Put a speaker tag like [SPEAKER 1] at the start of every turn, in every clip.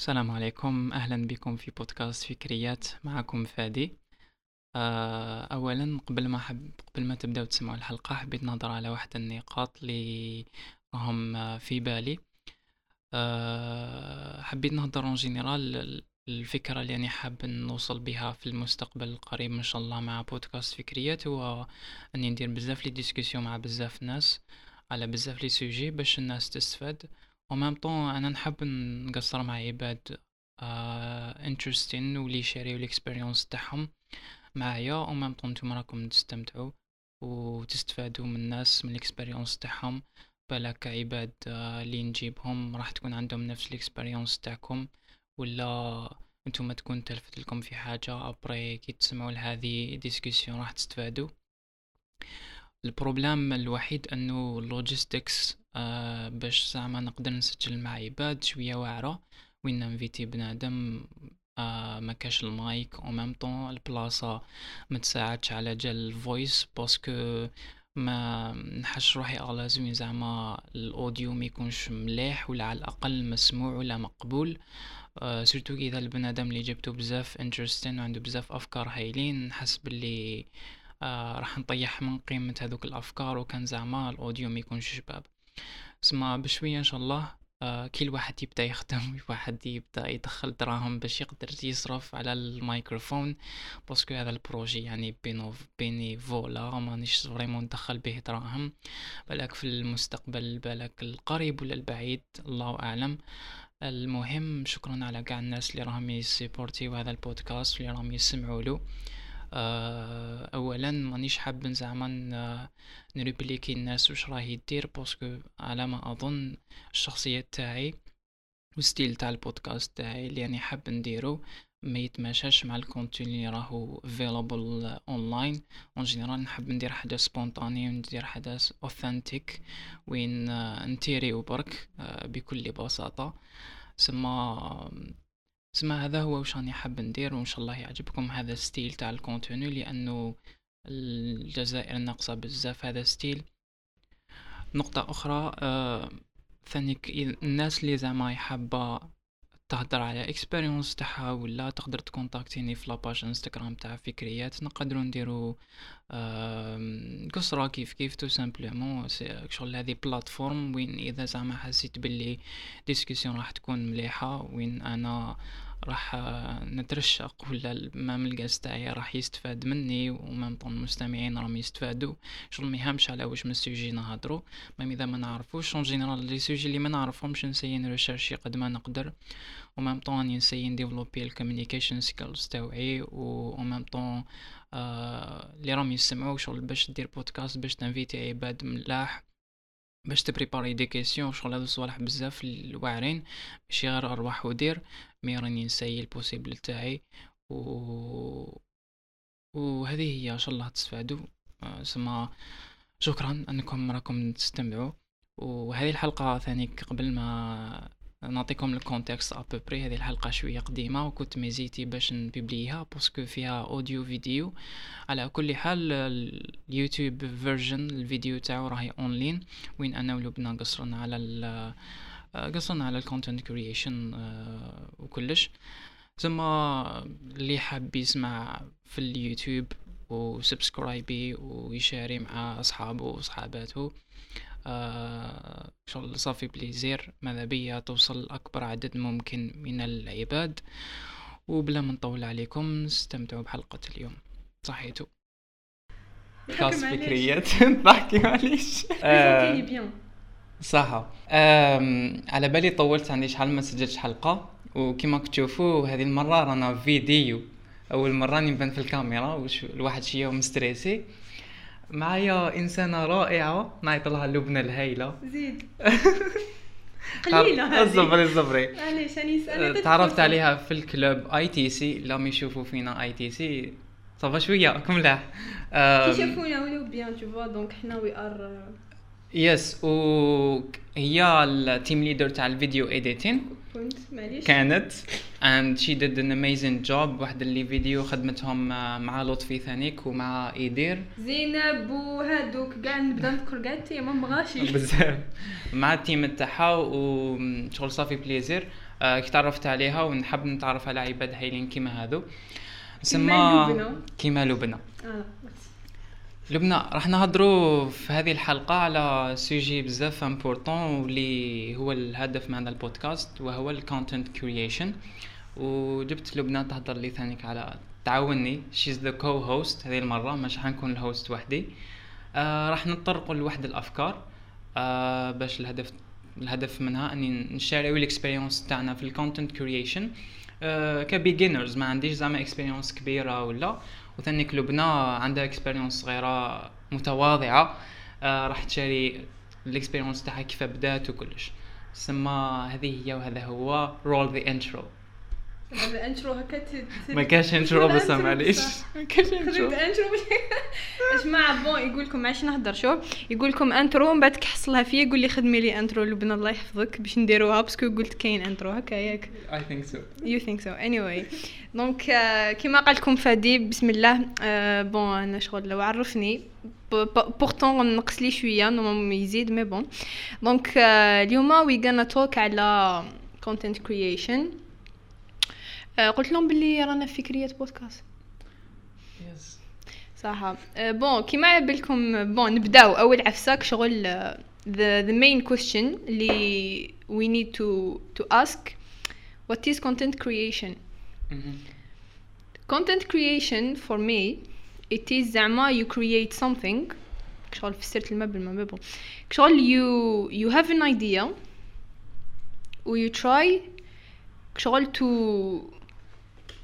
[SPEAKER 1] السلام عليكم. أهلا بكم في بودكاست فكريات معكم فادي. آه، أولا قبل ما حب قبل ما تبداو تسمعوا الحلقة حبيت نهضر على واحد النقاط اللي راهم في بالي. آه، حبيت نهضر en général الفكرة اللي أنا حاب نوصل بها في المستقبل القريب إن شاء الله مع بودكاست فكريات هو أني ندير بزاف les discussions مع بزاف ناس على بزاف les sujets باش الناس تستفاد. و même temps أنا نحب نقصر مع عباد intéressants و لي يشاريو l'expérience تاعهم معايا. و même temps نتوما راكم تستمتعو و تستفادو من الناس من l'expérience تاعهم. بالاك عباد لي نجيبهم راح تكون عندهم نفس l'expérience تاعكم. ولا نتوما تكون تلفتلكم في حاجة après كي تسمعوا لهذه discussion راح تستفادو ال problème الوحيد إنه ال logistics آه باش زعما نقدر نسجل مع عباد شوية واعرة وين ن inviter بنادم آه ما كاش المايك أو même temps البلاصة ما تساعدش على جال ال voice parce que ما نحسش روحي à l'aise وين زعما ال audio ما يكونش مليح ولا على الأقل مسموع ولا مقبول. آه surtout إذا البنادم اللي جبتو بزاف intéressant وعنده بزاف أفكار هايلين نحس باللي آه راح نطيح من قيمة هذوك الأفكار وكان زعما ال audio ما يكونش شباب. سما بشوية إن شاء الله آه كل واحد يبدأ يخدم واحد يبدأ يدخل دراهم باش يقدر يصرف على الميكروفون parce que هذا ال projet يعني béné bénévolat مانيش vraiment ندخل به دراهم. بالك في المستقبل بالك القريب ولا البعيد الله أعلم. المهم شكرا على كاع الناس اللي راهم يسيبورتيو هذا البودكاست اللي راهم يسمعوا له اولا مانيش حاب زعما ن répliquer الناس واش راهي دير parce que على ما أظن الشخصيه تاعي و style تاع البودكاست تاعي اللي يعني حاب نديرو ما يتماشاش مع ال contenu اللي راهو available online en général نحب ندير حاجة spontanée وندير حاجة authentic وين نتيري برك آه، بكل بساطة. سما سما هذا هو واش راني حاب ندير وإن شاء الله يعجبكم هذا ال style تاع ال contenu لأنه الجزائر ناقصة بزاف هذا style نقطة أخرى آه ثاني الناس اللي زعما حابة تهدر على expérience تاعها ولا تقدر تكونتاكتيني في la page Instagram تاع فكريات نقدروا نديرو قصرة كيف كيف tout simplement شغل هذه plateforme وين إذا زعما حسيت باللي discussion راح تكون مليحة وين أنا راح نترشق ولا ما الجاز تاعي راح يستفاد مني و même temps المستمعين راهم يستفادوا. شغل ما يهمش على واش من sujet نهضروا. même إذا ما نعرفوش en général les sujets اللي ما نعرفهمش ن essayer ن rechercher قد ما نقدر. و même temps ن essayer ن développer ال communication skills تاوعي و même temps اللي راهم يسمعوا شغل باش دير بودكاست باش ت inviter عباد ملاح باش تبريباري des questions. شغل هادو صوالح بزاف الواعرين ماشي غير أرواح ودير. mais راني نسيي ال possible تاعي و وهذه هي إن شاء الله تستفادوا. آه، سما شكرا أنكم راكم تستمعوا. وهذه الحلقة ثاني قبل ما نعطيكم ال contexte à peu près هذه الحلقة شوية قديمة وكنت مهيزيتي باش نبيبليها parce que فيها audio vidéo على كل حال اليوتيوب version ال vidéo تاعو راهي اونلاين وين أنا ولبنى قصرنا على قصرنا على ال content creation وكلش. ثم اللي حاب يسمع في اليوتيوب وسبسكرايبي ويشاري مع أصحابه وصحاباته آه شغل ça fait plaisir. ماذا بيا؟ توصل أكبر عدد ممكن من العباد. وبلا ما نطول عليكم استمتعوا بحلقة اليوم. صحيتو.
[SPEAKER 2] خاص
[SPEAKER 1] فكريات. ضحكي معليش. صح. على بالي طولت عندي شحال ما سجلتش حلقة. وكما تشوفوا هذه المرة رانا فيديو. أول مرة نبان في الكاميرا وش الواحد شوية مستريسي معايا إنسانة رائعة نعيط لها لبنى الهايلة.
[SPEAKER 2] زيد. قليلة هذه.
[SPEAKER 1] الصبري الصبري
[SPEAKER 2] معليش
[SPEAKER 1] أه، تعرفت عليها في الكلوب اي تي سي لما يشوفوا فينا اي تي سي صافا شوية ملاح
[SPEAKER 2] كيشوفونا ولو بيان تو فوا دونك حنا وي ار
[SPEAKER 1] يس و هي التيم ليدر تاع الفيديو اديتين
[SPEAKER 2] كنت معليش
[SPEAKER 1] كانت and she did an amazing job. واحد اللي فيديو خدمتهم مع لطفي ثانيك ومع ايدير
[SPEAKER 2] زينب وهادوك كاع نبدا نذكر كاع ما مغاشي
[SPEAKER 1] بزاف مع ال team تاعها وشغل ça fait plaisir آه، كي تعرفت عليها ونحب نتعرف على عباد هايلين كيما هادو
[SPEAKER 2] لبنى.
[SPEAKER 1] كيما لبنى
[SPEAKER 2] آه
[SPEAKER 1] لبنى راح نهضروا في هذه الحلقة على sujet بزاف important واللي هو الهدف من هذا البودكاست وهو ال content creation وجبت لبنى تهضر لي ثانيك على تعاوني she's the co-host هذه المرة مش حنكون ال host وحدي. آه راح نتطرقوا لواحد الأفكار آه باش الهدف الهدف منها أني نشاريو ال expérience تاعنا في ال content creation آه ما عنديش زعما expérience كبيرة ولا. وثانيك لبنى عندها expérience صغيرة متواضعة آه راح تشاري ال expérience تاعها كيف بدات وكلش. سما هذه هي وهذا هو rôle de l'intro
[SPEAKER 2] هذا intro هكا
[SPEAKER 1] ما كاش
[SPEAKER 2] intro
[SPEAKER 1] بس معليش. ما كاش
[SPEAKER 2] خرجت
[SPEAKER 1] انترو
[SPEAKER 2] جماعة بون يقول لكم علاش نهضر شوف يقول لكم انترو من بعد كيحصلها فيا يقول لي خدمي لي انترو لبنى الله يحفظك باش نديروها باسكو قلت كاين انترو هكا ياك.
[SPEAKER 1] اي ثينك سو
[SPEAKER 2] يو ثينك سو اني واي دونك كيما قال لكم فادي بسم الله. بون أنا شغل لو عرفني. بورتون نقص لي شوية نورمالمون يزيد مي بون دونك اليوم وي غانا توك على كونتنت كرييشن آه، قلت لهم باللي رانا في فكريه بودكاست. صح. آه، bon كيما بالكم bon نبداو. أول عفسه شغل the the main question اللي we need to to ask what is content creation content creation for me it is زعما you create something شغل فسرت المبل ما بابو. شغل you you have an idea و يو تراي شغل تو.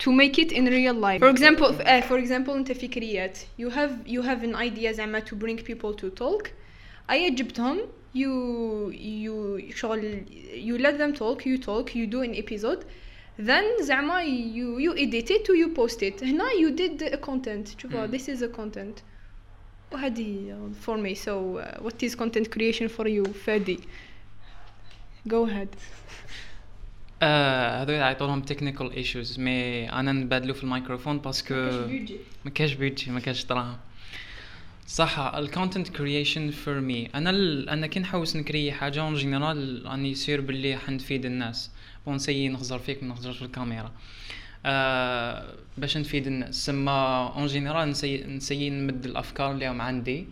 [SPEAKER 2] to make it in real life for example uh, for example انت فكريات you have you have an idea زعما to bring people to talk ايا جبتهم you you شغل you let them talk you talk you do an episode then زعما you you edit it و you post it هنا you did a content شوفوا
[SPEAKER 1] Mm.
[SPEAKER 2] this is a content وهذه for me so uh, what is content creation for you فادي go ahead
[SPEAKER 1] آه، هذول يعيطوا لهم technical issues mais أنا نبادلو في الميكروفون parce que ما كاش budget ما كاش دراهم صح ال content creation for me أنا ال... أنا كي نحوس نكريي حاجة en général راني sûr باللي حنفيد الناس. bon نسيي نخزر فيك ما نخزرش في الكاميرا. آه باش نفيد الناس. سما en général نسيي نسيي نمد الأفكار اللي هم عندي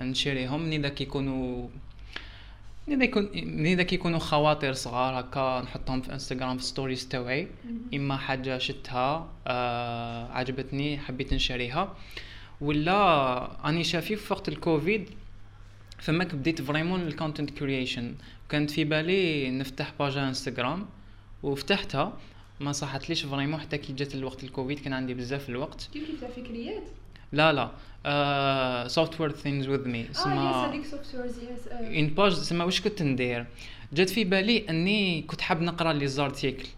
[SPEAKER 1] نشريهم. من اذا كيكونوا من اذا يكون من اذا كيكونوا خواطر صغار هكا نحطهم في انستغرام في stories تاوعي إما حاجة شفتها آه عجبتني حبيت نشريها. ولا أني شافي في وقت الكوفيد فماك بديت vraiment ال content creation كانت في بالي نفتح page انستغرام وفتحتها. ما صحتليش vraiment حتى كي جات الوقت الكوفيد كان عندي بزاف الوقت.
[SPEAKER 2] كيف كيف فكريات
[SPEAKER 1] لا لا. سوفت وير ثينجز وذ مي
[SPEAKER 2] يس
[SPEAKER 1] ان باج سما واش كنت ندير؟ جات في بالي أني كنت حاب نقرأ لي زارتيكل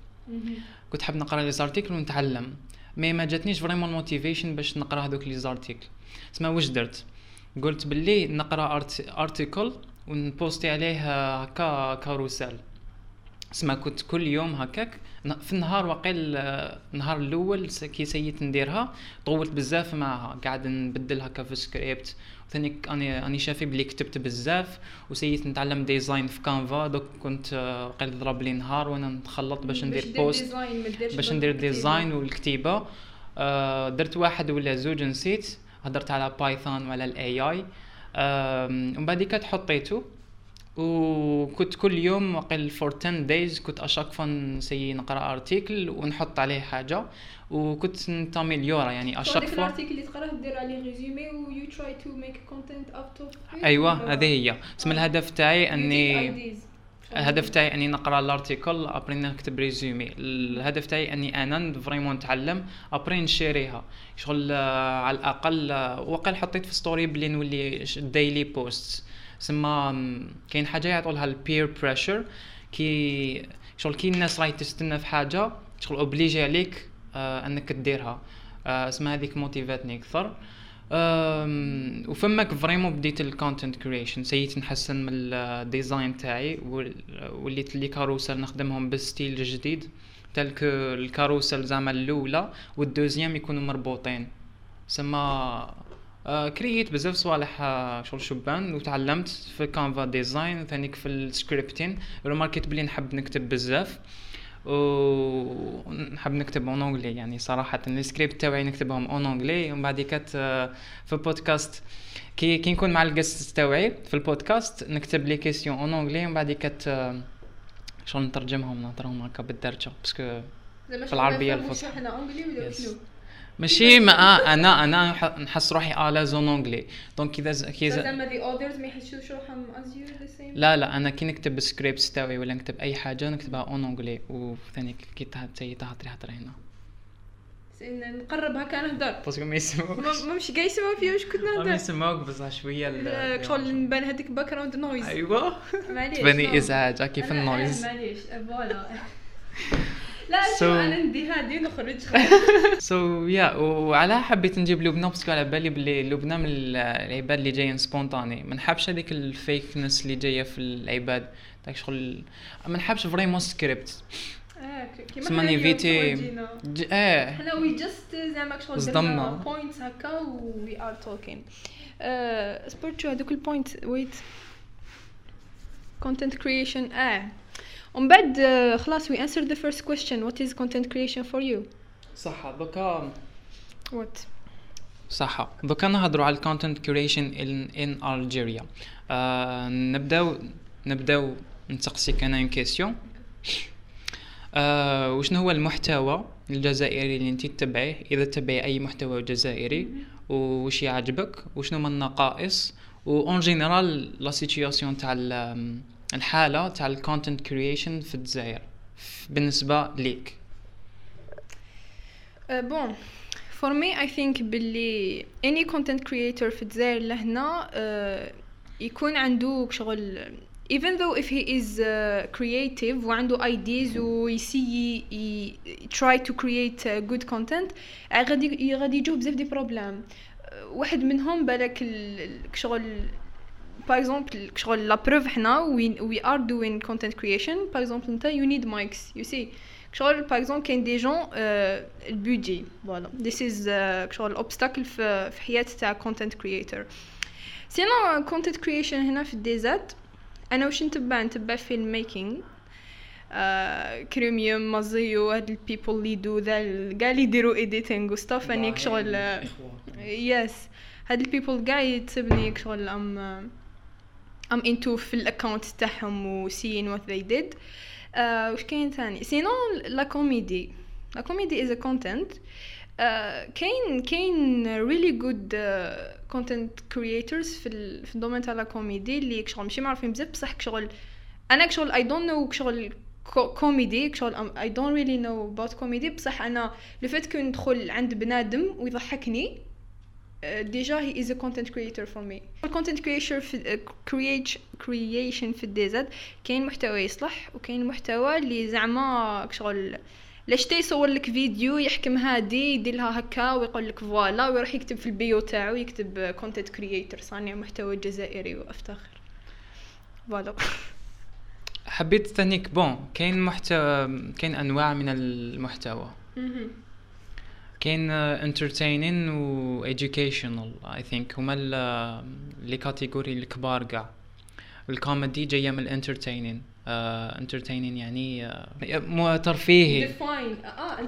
[SPEAKER 1] كنت حاب نقرأ لي زارتيكل ونتعلم. مي ما جاتنيش فريمون موتيفيشن باش نقرأ هذوك لي زارتيكل تسمى واش درت؟ قلت باللي نقرأ ارتيكل ونبوستي عليه هكا كاروسيل سما كنت كل يوم هكاك. في النهار وقيل آه، النهار الأول س- كي سيت نديرها طولت بزاف معها قاعد نبدل هكا في سكريبت وثاني أني أني شافي بلي كتبت بزاف وسيت نتعلم design في كانفا donc كنت آه، وقيل ضرب لي نهار وأنا نتخلط باش ندير post باش ندير design والكتيبة. آه درت واحد ولا زوج نسيت. هدرت على Python وعلى ال AI ومن بعد كات حطيته وكنت كل يوم وقيل for 10 days كنت à chaque fois نسيي نقرأ article ونحط عليه حاجة وكنت نتاميليورا يعني à
[SPEAKER 2] chaque
[SPEAKER 1] fois
[SPEAKER 2] ال article اللي تقرأه دير عليه résumé و you try to make content out
[SPEAKER 1] أيوه هذه هي. اسم الهدف تاعي أني الهدف تاعي أني نقرأ ال article après نكتب résumé الهدف تاعي أني أنا vraiment نتعلم après نشيريها شغل آه، على الأقل آه، وقال حطيت في story بلي نولي daily post م، كاين حاجة يعطولها ال peer pressure كي شغل كي الناس راهي تستنى في حاجة شغل obligé عليك آه انك ديرها آه اسمها هذيك موتيفاتني أكثر. أم، وفماك vraiment بديت ال content creation سيت نحسن من ال design تاعي وليت les carrousels نخدمهم بال style جديد تلك ال carrousel زعما الأولى وال deuxième يكونوا مربوطين. سما كرييت بزاف صوالح آه، شغل شبان وتعلمت في كانفا design ثانيك في ال scripting. روماركيت بلي نحب نكتب بزاف ونحب نكتب en anglais يعني صراحة السكريبت تاعي نكتبهم en anglais ومن بعد كات في البودكاست كي كي نكون مع ال guest تاعي في البودكاست نكتب les questions en anglais ومن بعد كات شغل نترجمهم نهضرهم هكا بالدرجة. parce que في العربية الفصحى ماشي ما أنا أنا نحس روحي à l'aise en anglais. donc إذا كي
[SPEAKER 2] زعما the others ما يحسوش روحهم as you the same
[SPEAKER 1] لا لا أنا كي نكتب scripts تاعي ولا نكتب أي حاجة نكتبها en anglais وثاني كي تهضري هضري هنا.
[SPEAKER 2] نقرب هكا نهضر
[SPEAKER 1] parce que ما يسمعوك.
[SPEAKER 2] ما مش قاعد يسمعوا فيا واش كنت نهضر
[SPEAKER 1] ما يسمعوك بصح شوية
[SPEAKER 2] شغل نبان هذيك background noise
[SPEAKER 1] ايوا
[SPEAKER 2] معليش
[SPEAKER 1] تباني إزعاج كيف ال noise
[SPEAKER 2] معليش voilà. لا شو أنا ندي هادي نخرج
[SPEAKER 1] so yeah وعلى حبيت نجيب لبنى parce que على بالي بلي لبنى من العباد اللي جايين spontanés ما نحبش هذيك ال fakeness اللي جاية في العباد. داك شغل ما نحبش vraiment script
[SPEAKER 2] سماني فيتي
[SPEAKER 1] آه.
[SPEAKER 2] حنا we just زعما شغل
[SPEAKER 1] صدمنا.
[SPEAKER 2] points هكا we are talking about هذوك ال point with content creation آه. ومن بعد خلاص we answered the first question. What is content creation for you?
[SPEAKER 1] صح دوكا
[SPEAKER 2] what?
[SPEAKER 1] صح دوكا نهضروا على ال content in Algeria. آه نبداو نبدأو نسقسيك أنا une question آه وشنو هو المحتوى الجزائري اللي انت تتبعيه؟ إذا تتبعي أي محتوى جزائري وش يعجبك؟ وشنو من النقائص؟ en général la situation تاع الحالة تاع ال content creation في الجزائر بالنسبة ليك.
[SPEAKER 2] bon for me I think باللي any content creator في الجزائر لهنا uh, يكون عنده شغل even though if he is uh, creative وعنده ideas و يسي try to create uh, good content غادي غادي يجوه بزاف des problèmes واحد منهم بالك شغل par exemple شغل la preuve حنا we are doing content creation par exemple انت you need mics you see شغل par exemple كاين des gens ال budget voilà this is شغل obstacle في حياه تاع content creator sinon content creation هنا في ال DZ أنا واش نتبع نتبع film making آه كريميوم مازيو هاد البيبل اللي يدو ذا كاع اللي يديروا ايديتينغ وستاف انيك شغل يس هاد البيبل كاع يتسبني شغل ام ام انتو في الاكونت تاعهم وسين وات ذي ديد واش كاين ثاني؟ سينو لا كوميدي لا كوميدي از كونتنت كاين كاين ريلي جود كونتنت كرييترز في في الدومين تاع لا كوميدي اللي شغل ماشي معروفين بزاف بصح شغل أنا شغل I don't know شغل كوميدي شغل I don't really know about comedy بصح أنا le fait que ندخل عند بنادم ويضحكني déjà he is content creator for me ال content creation في creation في ال DZ كاين محتوى يصلح وكاين محتوى اللي زعما شغل لاش يصور لك فيديو يحكم هادي يدير لها هكا ويقول لك voilà ويروح يكتب في ال bio تاعو يكتب content creator صانع محتوى جزائري وأفتخر. voilà.
[SPEAKER 1] حبيت ثانيك bon كاين محتوى كاين أنواع من المحتوى. كاين entertaining و educational. I think هما les catégories الكبار كاع. الكوميدي جاية من ال entertaining entertaining يعني مو ترفيهي.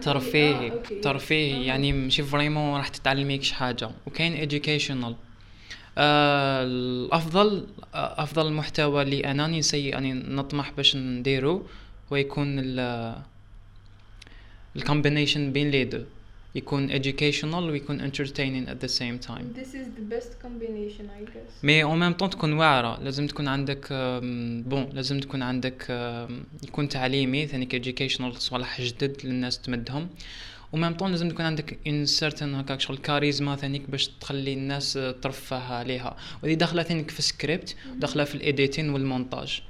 [SPEAKER 1] ترفيهي. ترفيهي. يعني ماشي vraiment راح تتعلميك شي حاجة. وكاين educational. آه الأفضل آه أفضل المحتوى اللي أنا نسي يعني نطمح باش نديرو هو يكون ال combination بين les deux. يكون educational ويكون entertaining at the same time.
[SPEAKER 2] This is the best combination I guess.
[SPEAKER 1] مي أو ميم طون تكون واعرة. لازم تكون عندك bon لازم تكون عندك يكون تعليمي ثاني educational صوالح جدد للناس تمدهم. و même temps لازم تكون عندك un certain هكاك شغل كاريزما ثانيك باش تخلي الناس ترفه عليها. وهذه داخلة ثانيك في السكريبت داخلة في ال editing والمونتاج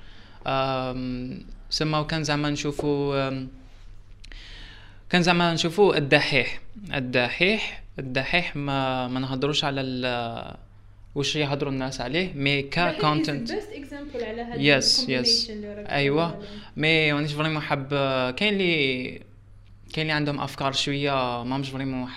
[SPEAKER 1] سما وكان زعما نشوفوا كان زعما نشوفوا الدحيح. الدحيح الدحيح ما ما نهضروش على واش يهضروا الناس عليه mais
[SPEAKER 2] comme content
[SPEAKER 1] yes yes ايوا mais مانيش vraiment حاب كاين اللي كاين اللي عندهم أفكار شوية ما مش vraiment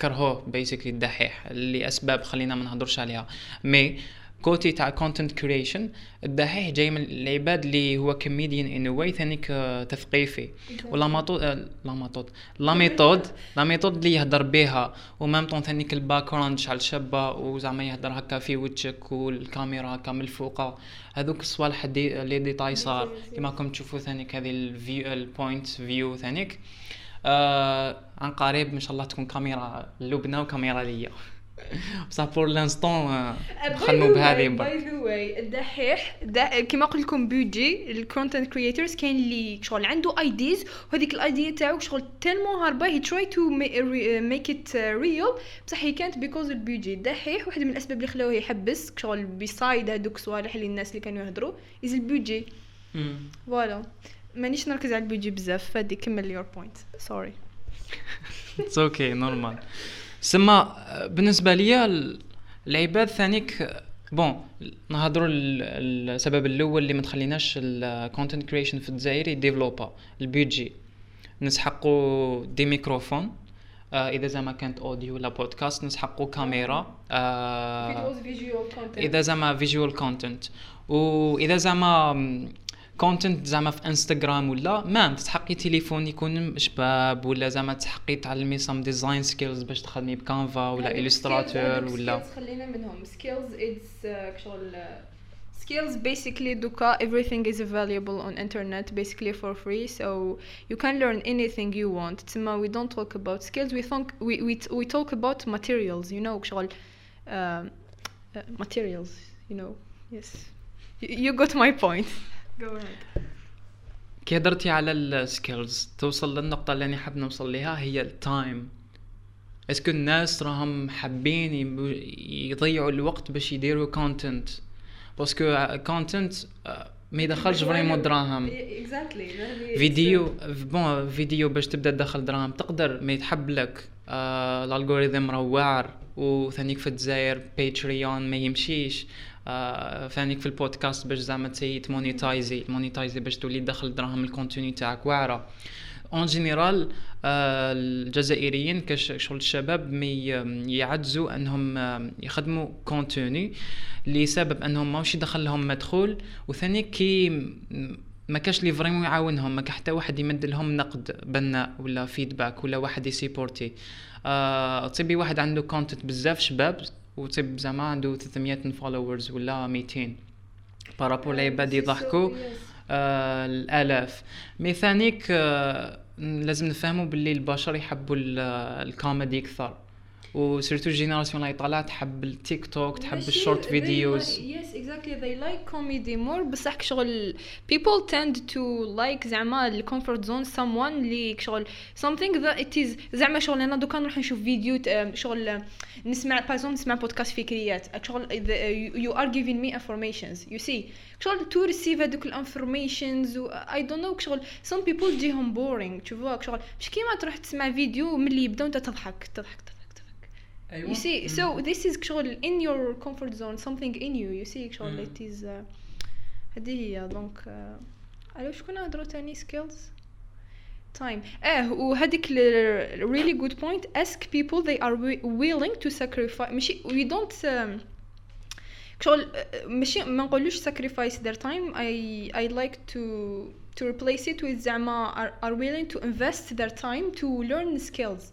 [SPEAKER 1] كرهوه بيسكلي الدحيح اللي أسباب خلينا ما نهضرش عليها. مي كوتي تاع كونتنت كريشن الدحيح جاي من العباد اللي هو كوميديان ان واي ثانيك آه، تثقيفي. ولا ماطود لا ماطود لا ميثود لا ميثود اللي يهدر بها ومام طون ثانيك الباك جراوند شحال شابة. وزعما يهدر هكا في وجهك والكاميرا هكا من الفوق هذوك الصوالح دي لي ديتاي صار. كيما راكم تشوفوا ثانيك هذه الفيو البوينت فيو ثانيك. آه عن قريب إن شاء الله تكون كاميرا لبنى وكاميرا ليا. بصح pour l'instant نخدموا بهذه
[SPEAKER 2] by the way الدحيح كيما قلت لكم budget ال content creators كاين اللي شغل عنده ideas وهذيك ال idea تاعو شغل tellement هاربة he try to make it real بصح هي كانت because ال budget الدحيح واحد من الأسباب اللي خلاوه يحبس شغل beside هذوك الصوالح اللي الناس اللي كانوا يهضروا is ال budget voilà مانيش نركز على البيجي بزاف فادي كمل your point sorry
[SPEAKER 1] it's OK normal سما بالنسبة ليا ال- العباد ثانيك bon نهضروا ال- السبب الأول اللي ما تخليناش ال content creation في الجزائر ي développer ال budget. نسحقوا des microphones آه إذا زعما كانت audio ولا بودكاست نسحقوا كاميرا آه إذا زعما visual content واذا زعما content زعما في انستغرام ولا ما تسحقي تليفون يكون شباب ولا زعما تسحقي تعلمي some design skills باش تخدمي ب Canva ولا Illustrator ولا
[SPEAKER 2] خلينا منهم skills it's شغل skills basically دوكا everything is available on internet basically for free so you can learn anything you want تسمى we don't talk about skills we think we we, we talk about materials you know شغل uh, uh, materials you know yes you, you got my point
[SPEAKER 1] كي هضرتي على ال skills توصل للنقطة اللي أنا حاب نوصل لها هي ال time est-ce que الناس راهم حابين يضيعوا الوقت باش يديروا content parce que content ما يدخلش vraiment دراهم.
[SPEAKER 2] Exactly.
[SPEAKER 1] فيديو bon فيديو باش تبدأ تدخل دراهم. تقدر ما يتحب لك. آه ال algorithm راه واعر وثانيك في الجزائر Patreon ما يمشيش. آه ثانيك في البودكاست باش زعما تي ت monétiser. monétiser باش تولي تدخل دراهم ال contenu تاعك واعرة. en général آه الجزائريين كش شغل الشباب ما ي- يعجزوا أنهم آه، يخدموا contenu لسبب أنهم ماوش يدخل لهم مدخول. وثاني كي ما كاش لي vraiment يعاونهم ما حتى واحد يمد لهم نقد بناء ولا feedback ولا واحد ي supporter. آه تصيبي واحد عنده content بزاف شباب وتصيب زعما عنده 300 followers ولا 200 par rapport العباد يضحكوا آه الآلاف. mais ثانيك آه لازم نفهموا باللي البشر يحبوا ال- الكوميدي أكثر. و surtout ال génération اللي طالعه تحب التيك توك تحب ال short videos
[SPEAKER 2] yes exactly. They like comedy more. بصح شغل people tend to like زعما ال comfort zone someone اللي شغل something that it is زعما شغل أنا دوكا نروح نشوف فيديو شغل نسمع باغ نسمع بودكاست فكريات. شغل you are giving me informations you see شغل to receive هذوك ال informations و I don't know شغل some people تجيهم boring. Tu vois شغل مش كيما تروح تسمع فيديو من اللي يبداو انت تضحك تضحك تضحك. تضحك You see, so this is شغل in your comfort zone something in you you see شغل
[SPEAKER 1] مم.
[SPEAKER 2] it is uh, هذه هي دونك على شكون نهضروا تاني skills time اه وهذيك ال really good point ask people they are wi- willing to sacrifice ماشي we don't um, شغل uh, ماشي ما نقولوش sacrifice their time I I like to to replace it with زعما are, are willing to invest their time to learn skills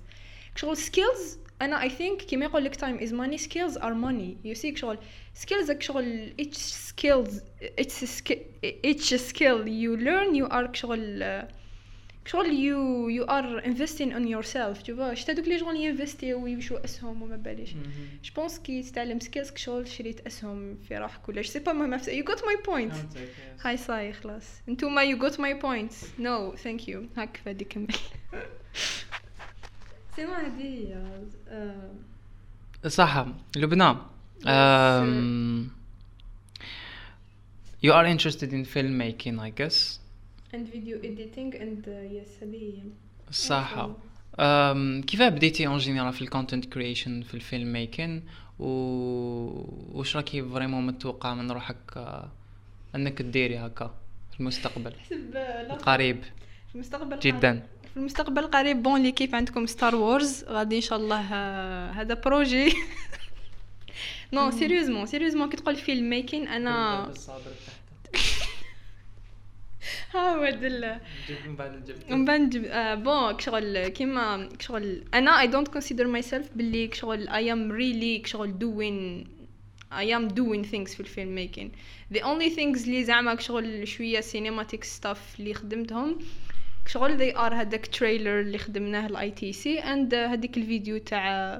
[SPEAKER 2] شغل skills أنا I think كيما يقول لك time is money skills are money. You see شغل skills like شغل each skills each skill each skill you learn you are شغل uh, شغل you you are investing on yourself. Tu vois شتا دوك لي شغل ينفستيو ويمشوا أسهم وما باليش. je pense كي تتعلم skills شغل شريت أسهم في روحك ولا sais pas مهم you got my point هاي صاي خلاص. انتوما you got my point no thank you هاك فادي كمل. sinon هذه هي آه،
[SPEAKER 1] صح لبنى um, you are interested in filmmaking I guess
[SPEAKER 2] and video editing and uh, yes هذه
[SPEAKER 1] صح um, كيف بديتي en général في ال content creation في ال film making و واش راكي vraiment متوقع من روحك آه، انك تديري هكا في المستقبل
[SPEAKER 2] حسب لا
[SPEAKER 1] قريب
[SPEAKER 2] في المستقبل
[SPEAKER 1] جدا
[SPEAKER 2] في المستقبل القريب بون لي كيف عندكم ستار وورز غادي إن شاء الله آه، هذا بروجي نو سيريوزمون سيريوزمون كي تقول فيلم ميكين
[SPEAKER 1] أنا
[SPEAKER 2] ها هو دل
[SPEAKER 1] من بعد الجبت
[SPEAKER 2] من بعد نجيب- آه، بون كشغل كيما كشغل أنا اي دونت كونسيدر ماي سيلف باللي كشغل اي ام ريلي كشغل doing I am doing things في الفيلم making. The only things اللي زعما كشغل شوية cinematic stuff اللي خدمتهم كشغل they are هذاك trailer اللي خدمناه ال ITC and هذيك الفيديو تاع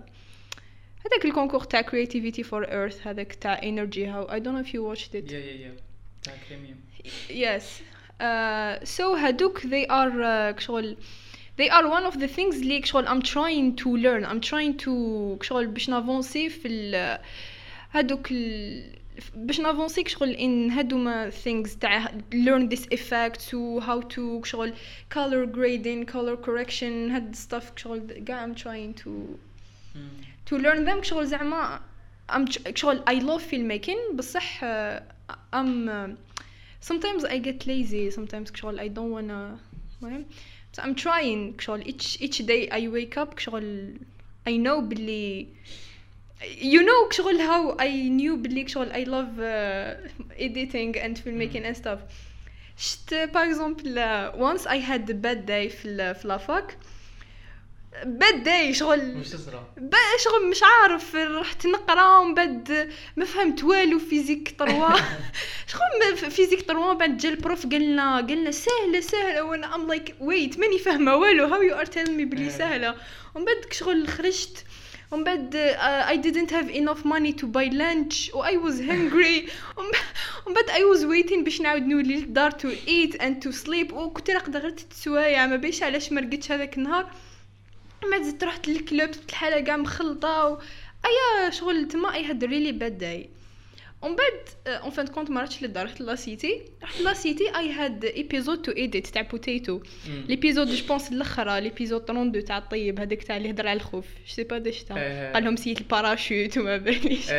[SPEAKER 2] هذاك ال concours تاع creativity for earth هذاك تاع energy how I don't know if you watched it.
[SPEAKER 1] yeah yeah yeah تاع كريميوم
[SPEAKER 2] yes. Uh, so هادوك they are uh, كشغل they are one of the things اللي كشغل I'm trying to learn I'm trying to كشغل باش ن avancer في ال هادوك ال باش نافونسي كشغل إن هادوما things تاع learn this effect و how to كشغل color grading color correction هاد stuff كشغل كاع I'm trying to to learn them كشغل زعما um كشغل I love filmmaking بصح آه، um آه، sometimes i get lazy sometimes كشغل i don't wanna المهم. So i'm trying كشغل each each day i wake up كشغل i know بلي you know كشغل how I knew باللي كشغل I love uh, editing and filmmaking and stuff. شت uh, once I had a bad day في في la fac bad day شغل شغل مش عارف رحت نقرأ ومن بعد ما فهمت والو physique trois شغل physique trois من بعد جا ال prof قالنا قالنا سهلة سهلة. وأنا I'm like wait ماني فاهمة والو. how you are tell me بلي. سهلة. ومن بعد شغل خرجت. ومن بعد uh, I didn't have enough money to buy lunch و I was hungry. ومن بعد I was waiting باش نعاود نولي للدار to eat and to sleep. وكنت راقدة غير تلت سوايع ما بيش علاش ما هذاك النهار. ما زدت رحت لل club الحالة كاع مخلطة. و... ايا شغل تما I had really bad day ومن بعد en fin de compte ما رحتش للدار رحت la cité رحت la cité I had episode to edit تاع بوتيتو l'épisode je pense الاخرى l'épisode 32 تاع الطيب هذاك تاع اللي هضر على الخوف je sais pas داش. قال لهم سيت الباراشوت وما باليش.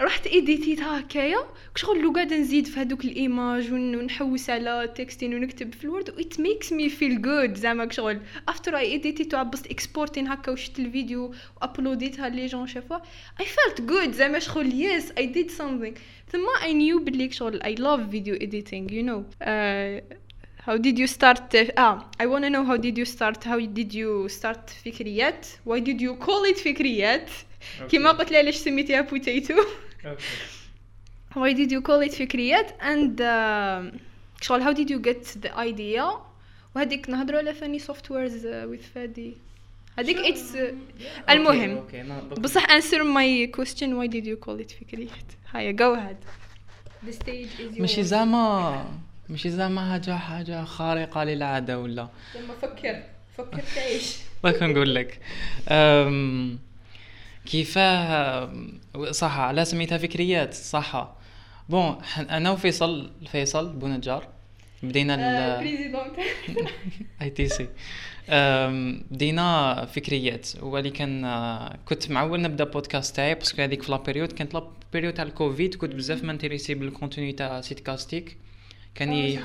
[SPEAKER 2] رحت ايديتيتها هكايا. شغل لو قاعدة نزيد في هذوك ال images ون- ونحوس على تكستين ونكتب في ال Word it makes me feel good زعما شغل after I edited وعبست اكسبورتين هكا وشت الفيديو وابلوديتها les gens شافوه I felt good زعما شغل. Yes I did something. ثم I knew بلي شغل I love video editing you know. Uh, how did you start uh, ah I want to know how did you start how did you start فكريات why did you call it فكريات كيما قلت لي علاش سميتيها بوتيتو. why did you call it فكريات and uh, شغل how did you get the idea? وهذيك نهضروا على ثاني softwares uh, with فادي هذيك it's uh, المهم. بصح answer my question why did you call it فكريات هيا go ahead. The stage is yours.
[SPEAKER 1] ماشي زعما ماشي زعما حاجة حاجة خارقة للعادة ولا؟
[SPEAKER 2] لما فكر فكر تعيش.
[SPEAKER 1] بغيت نقول لك. كيفاه صح على سميتها فكريات صح. bon أنا وفيصل فيصل بونجار بدينا اي تي سي بدينا فكريات. ولكن آه، كنت معول نبدأ بودكاست تاعي parce que هذيك في la période كانت la période تاع الكوفيد كنت بزاف intéressé بال contenu تاع سيت كاستيك كان ي...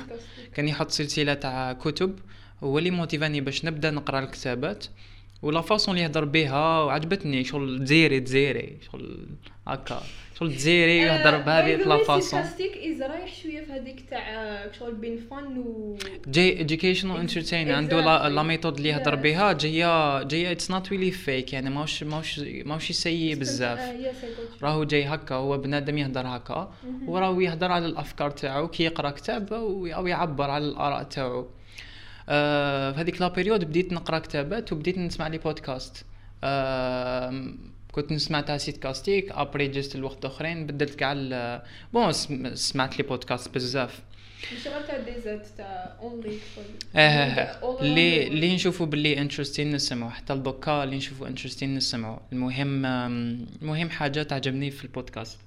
[SPEAKER 1] كان يحط سلسلة تاع كتب هو اللي موتيفاني باش نبدأ نقرأ الكتابات. و la façon اللي يهضر بها وعجبتني شغل تزيري تزيري شغل هكا شغل تزيري يهضر بهذه la façon.
[SPEAKER 2] sarcastique إز رايح شوية في هذيك تاع شغل بين فن و
[SPEAKER 1] جاي educational entertainment عنده la, méthode اللي يهضر. بها جاية جاية it's not really fake يعني ماهوش ماهوش ماهوش سيء بزاف. راهو جاي هكا هو بنادم يهضر هكا وراهو يهضر على الأفكار تاعو كي يقرأ كتاب أو يعبر على الآراء تاعو. آه في هذيك la période بديت نقرا كتابات وبديت نسمع les podcasts. آه كنت نسمع تاع سيت كاستيك après juste الوقت أخرين بدلت كاع bon سم- سمعت les podcasts بزاف.
[SPEAKER 2] غير تاع ديزات تاع only
[SPEAKER 1] آه اللي اللي نشوفوا باللي interesting نسمعوا حتى لدوكا اللي نشوفوا interesting نسمعوا المهم المهم حاجة تعجبني في البودكاست.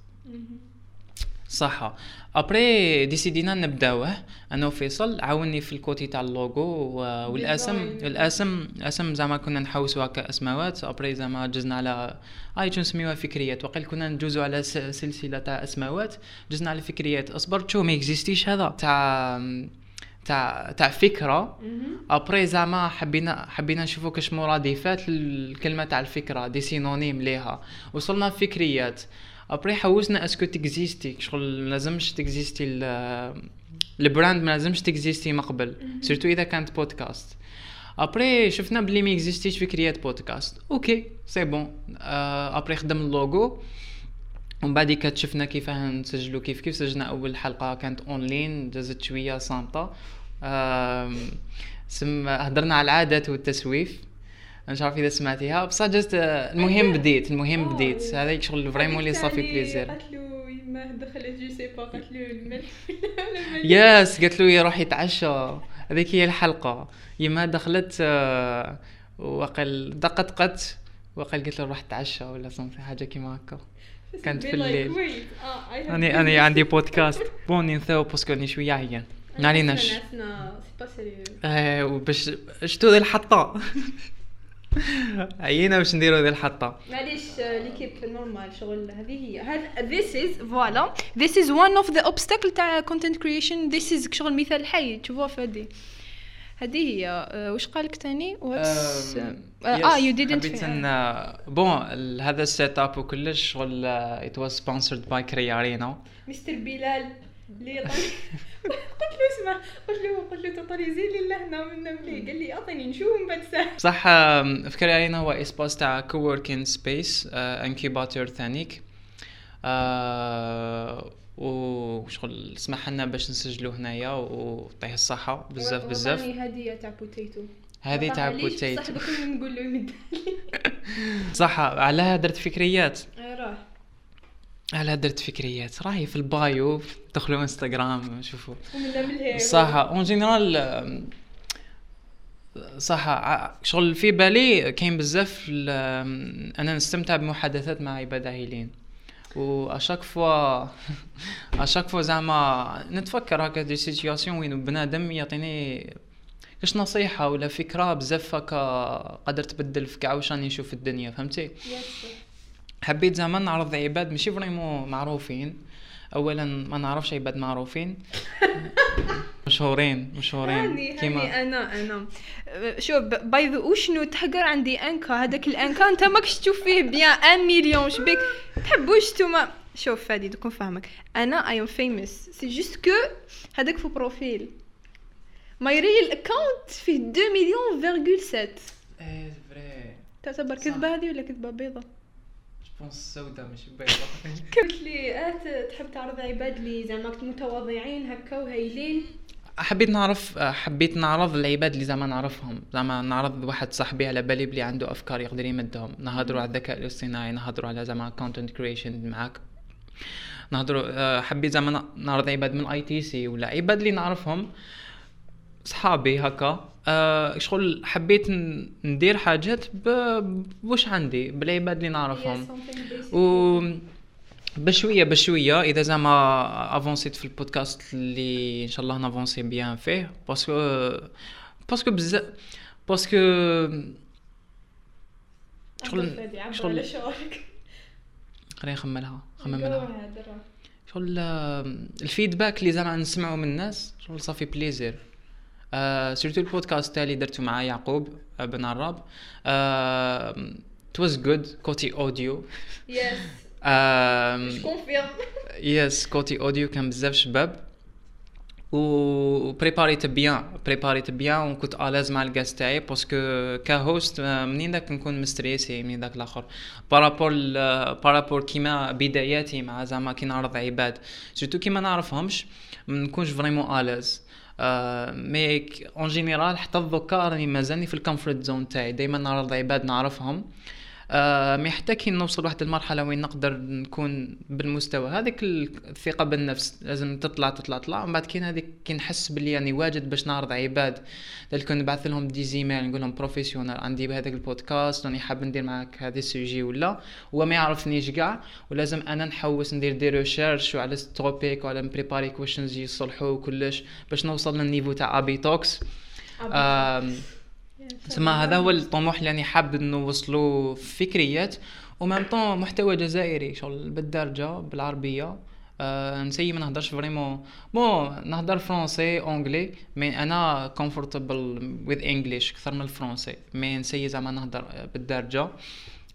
[SPEAKER 1] صح. après ديسيدينا نبداوه أنا وفيصل عاوني في ال côté تاع اللوغو والاسم. الاسم الأسم زعما كنا نحوسوا هكا أسماوات. après زعما جزنا على هاي شو نسميوها فكريات. وقيل كنا ندوزو على سلسلة تاع أسماوات. جزنا على فكريات. اصبر شو ما اكزيستيش هذا. تاع تاع تاع فكرة. après زعما حبينا حبينا نشوفوا كاش مرادفات للكلمه تاع الفكرة. des synonymes ليها. وصلنا فكريات. après حوسنا est-ce que تكزيستي شغل لازمش تكزيستي ال brand ما لازمش تكزيستي من قبل surtout اذا كانت بودكاست après شفنا بلي ما اكزيستيش فكريات بودكاست okay c'est bon après خدم اللوغو ومن بعد كتشفنا كيفاه نسجلو كيف كيف سجلنا اول حلقه كانت اونلاين دازت شوية صامته سم هضرنا على العادات والتسويف مش عارف إذا سمعتيها. بصح juste المهم بديت المهم بديت. هذاك شغل vraiment لي ça fait plaisir.
[SPEAKER 2] قالت له يما دخلت je sais pas. قالت له الملح
[SPEAKER 1] yes قالت له يروح يتعشى هذيك هي الحلقة. يما دخلت آه، وقال دقت قت وقال قلت له روح تعشى ولا صمت حاجة كيما هكا. كانت في الليل. أنا أنا عندي بودكاست بوني نثاو parce que راني شوية عيان. ما عليناش إيه وباش شتو الحطة؟ عينا باش نديرو ذي الحطة؟
[SPEAKER 2] معليش l'équipe normal شغل هذه هي. هذا this is voilà. This is one of the obstacle تاع content creation. This is شغل مثال حي تشوفوه في هذه هذه هي. uh, واش قالك تاني؟ آه you didn't
[SPEAKER 1] حبيت ان bon هذا ال setup وكلش شغل it was sponsored by كريارينا
[SPEAKER 2] مستر بلال. اللي قلت له اسمع قلت له قلت له تطريزي لي لهنا من ملي قال لي أعطيني نشوف من بعد ساعة.
[SPEAKER 1] صح في كريارينا هو espace تاع coworking space incubateur ثانيك. وشغل سمح لنا باش نسجلوا هنايا ويعطيه الصحة. بزاف بزاف.
[SPEAKER 2] هدية تاع بوتيتو
[SPEAKER 1] هذه تاع بوتيتو
[SPEAKER 2] صح نقول له
[SPEAKER 1] صح على درت فكريات.
[SPEAKER 2] راه.
[SPEAKER 1] على درت فكريات. راهي في البايو دخلوا انستغرام شوفوا. صح en général صح شغل في بالي كاين بزاف أنا نستمتع بمحادثات مع عباد هايلين. و à chaque fois à chaque fois زعما نتفكر هكا des situations وين بنادم يعطيني كاش نصيحة ولا فكرة بزاف هكا قادر تبدل في كاع واش راني نشوف الدنيا فهمتي؟ حبيت زعما نعرض عباد ماشي فريمون معروفين. اولا ما نعرفش عباد معروفين. مشهورين مشهورين.
[SPEAKER 2] كيما. أنا أنا. شوف باي ذا وشنو؟ تحقر عندي إنكا. هذاك الإنكا أنت ماكش تشوف فيه بيان ان مليون شبيك تحبوش نتوما شوف فادي دوك نفهمك. أنا اي ام فيموس سي جوست كو هذاك في بروفيل ماي ريل اكونت فيه 2 مليون فيرغول 7
[SPEAKER 1] إيه vrai
[SPEAKER 2] تعتبر كذبة هذه ولا كذبة بيضة؟
[SPEAKER 1] بونس سوداء مش بيضة
[SPEAKER 2] قلت لي آه تحب تعرض عباد اللي زعما متواضعين هكا وهايلين؟
[SPEAKER 1] حبيت نعرف حبيت نعرض العباد اللي زعما نعرفهم. زعما نعرض واحد صاحبي على بالي بلي عنده أفكار يقدر يمدهم. نهضروا على الذكاء الاصطناعي نهضروا على زعما content creation معاك. نهضروا حبيت زعما نعرض عباد من ETC ولا عباد اللي نعرفهم. صحابي هكا. أه شغل حبيت ندير حاجات بوش عندي بالعباد اللي نعرفهم. و بشوية بشوية إذا زعما avancيت في البودكاست اللي إن شاء الله نافونسي بيان فيه باسكو باسكو بزاف باسكو
[SPEAKER 2] شغل شغل
[SPEAKER 1] خليني نخملها نخمم منها شغل الفيدباك اللي زعما نسمعه من الناس شغل صافي بليزير آه سيرتو البودكاست تالي درتو مع يعقوب بن عراب. توز جود كوتي أوديو.
[SPEAKER 2] يس كونفيرم
[SPEAKER 1] يس كوتي أوديو كان بزاف شباب. و بريباريت بيان بريباريت بيان وكنت الاز مع الجاز تاعي باسكو كهوست منين داك نكون مستريسي منين داك الآخر. par rapport par rapport كيما بداياتي مع زعما كي نعرض عباد. surtout كيما نعرفهمش ما نكونش vraiment à l'aise mais en général حتى دوكا راني مازالني في ال comfort zone تاعي. دائما نعرض عباد نعرفهم. آه كي نوصل واحد المرحلة وين نقدر نكون بالمستوى. هذيك الثقة بالنفس لازم تطلع تطلع تطلع. ومن بعد كاين هذيك كي نحس بلي راني واجد باش نعرض عباد. كون نبعث لهم des emails نقول لهم professionnel عندي بهذاك البودكاست راني حاب ندير معاك هذا ال sujet ولا هو ما يعرفنيش كاع ولازم أنا نحوس ندير des recherches على ال topic وعلى نprépari questions يصلحوا وكلش باش نوصل لل niveau تاع ABtalks تسمى هذا هو الطموح اللي أنا حاب نوصلو فكريات و même temps محتوى جزائري شغل بالدارجة بالعربية. آه نessayi ما نهضرش vraiment. bon نهضر français anglais mais أنا comfortable with English أكثر من ال français mais نessayi زعما نهضر بالدارجة.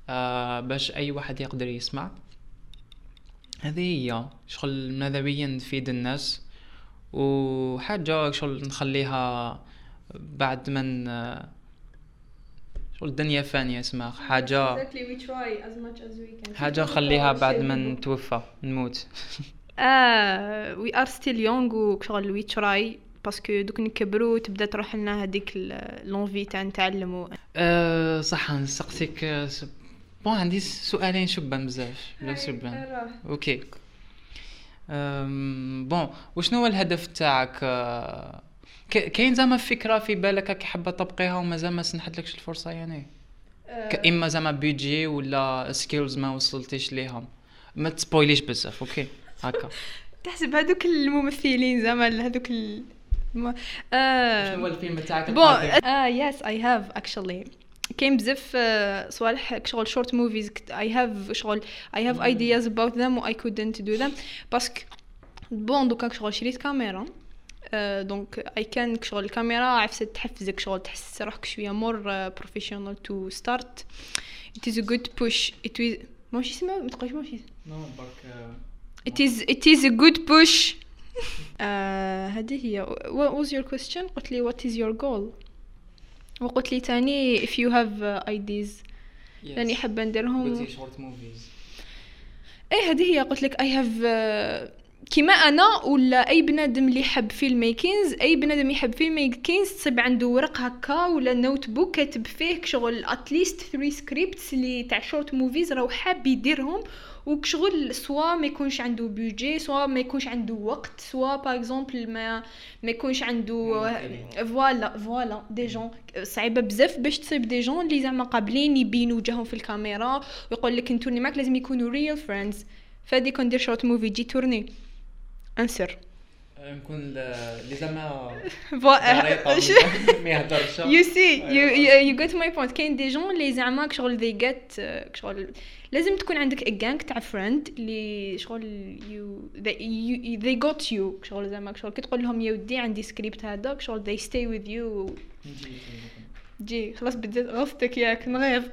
[SPEAKER 1] آه باش أي واحد يقدر يسمع. هذه هي شغل ماذا بيا نفيد الناس. وحاجة شغل نخليها بعد من شغل الدنيا فانية اسمها. حاجة
[SPEAKER 2] exactly we try as much as we can.
[SPEAKER 1] حاجة نخليها بعد ما نتوفى نموت
[SPEAKER 2] آه we are still young وشغل. We try parce que دوك نكبروا تبدا تروح لنا هذيك l'envie تاع نتعلموا
[SPEAKER 1] أه صح نسقسيك. آه، bon عندي سؤالين شبان بزاف. بزاف شبان. أوكي bon وشنو هو الهدف تاعك؟ أه، ك- كاين زعما فكرة في بالك راكي حابة تطبقيها ومازال ما سنحتلكش الفرصة يعني؟ ك- إما زعما budget ولا skills ما وصلتيش ليهم. ما تspoilيش بزاف OK؟ هكا.
[SPEAKER 2] تحسب هذوك الممثلين زعما هذوك ال... آه.
[SPEAKER 1] شنو هو الفيلم تاعك bon؟
[SPEAKER 2] أه yes I have actually كاين بزاف آه، صوالح شغل short movies I have شغل I have ideas about them و I couldn't do them parce que bon دوكا شغل شريت كاميرا. donc اي كان شغل الكاميرا عرفت تحفزك شغل تحس روحك شوية more professional to start it is a good push. It is ماشي اسمها ما تقولش ماشي
[SPEAKER 1] نو برك
[SPEAKER 2] it is it is a good push. آه هذه هي. What was your question? قلت لي what is your goal? وقلت لي تاني if you have uh, ideas. يعني حابة نديرهم.
[SPEAKER 1] short movies
[SPEAKER 2] إيه هذه هي. قلت لك I have كيما أنا ولا أي بنادم اللي يحب filmmaking أي بنادم يحب filmmaking تصيب عنده ورق هكا ولا notebook كاتب فيه شغل at least 3 scripts اللي تاع short movies راهو حاب يديرهم وكشغل سوا ما يكونش عنده بيجي سوا ما يكونش عنده وقت سوا باغ اكزومبل ما ما يكونش عنده. فوالا فوالا دي جون صعيبة بزاف باش تصيب دي جون اللي زعما قابلين يبينوا وجههم في الكاميرا ويقول لك انتو اللي معك لازم يكونوا ريال فريندز فادي كون دير شورت موفي جي تورني انسر
[SPEAKER 1] نكون ل- اللي زعما ما يهضرش
[SPEAKER 2] يو سي يو جيت ماي بوينت كاين دي جون اللي زعما شغل ذي جيت شغل لازم تكون عندك gang تاع friends اللي شغل you they got you شغل زعما شغل كي تقول لهم يا ودي عندي سكريبت هذاك شغل they stay with you جي خلاص بديت غصتك ياك نغيب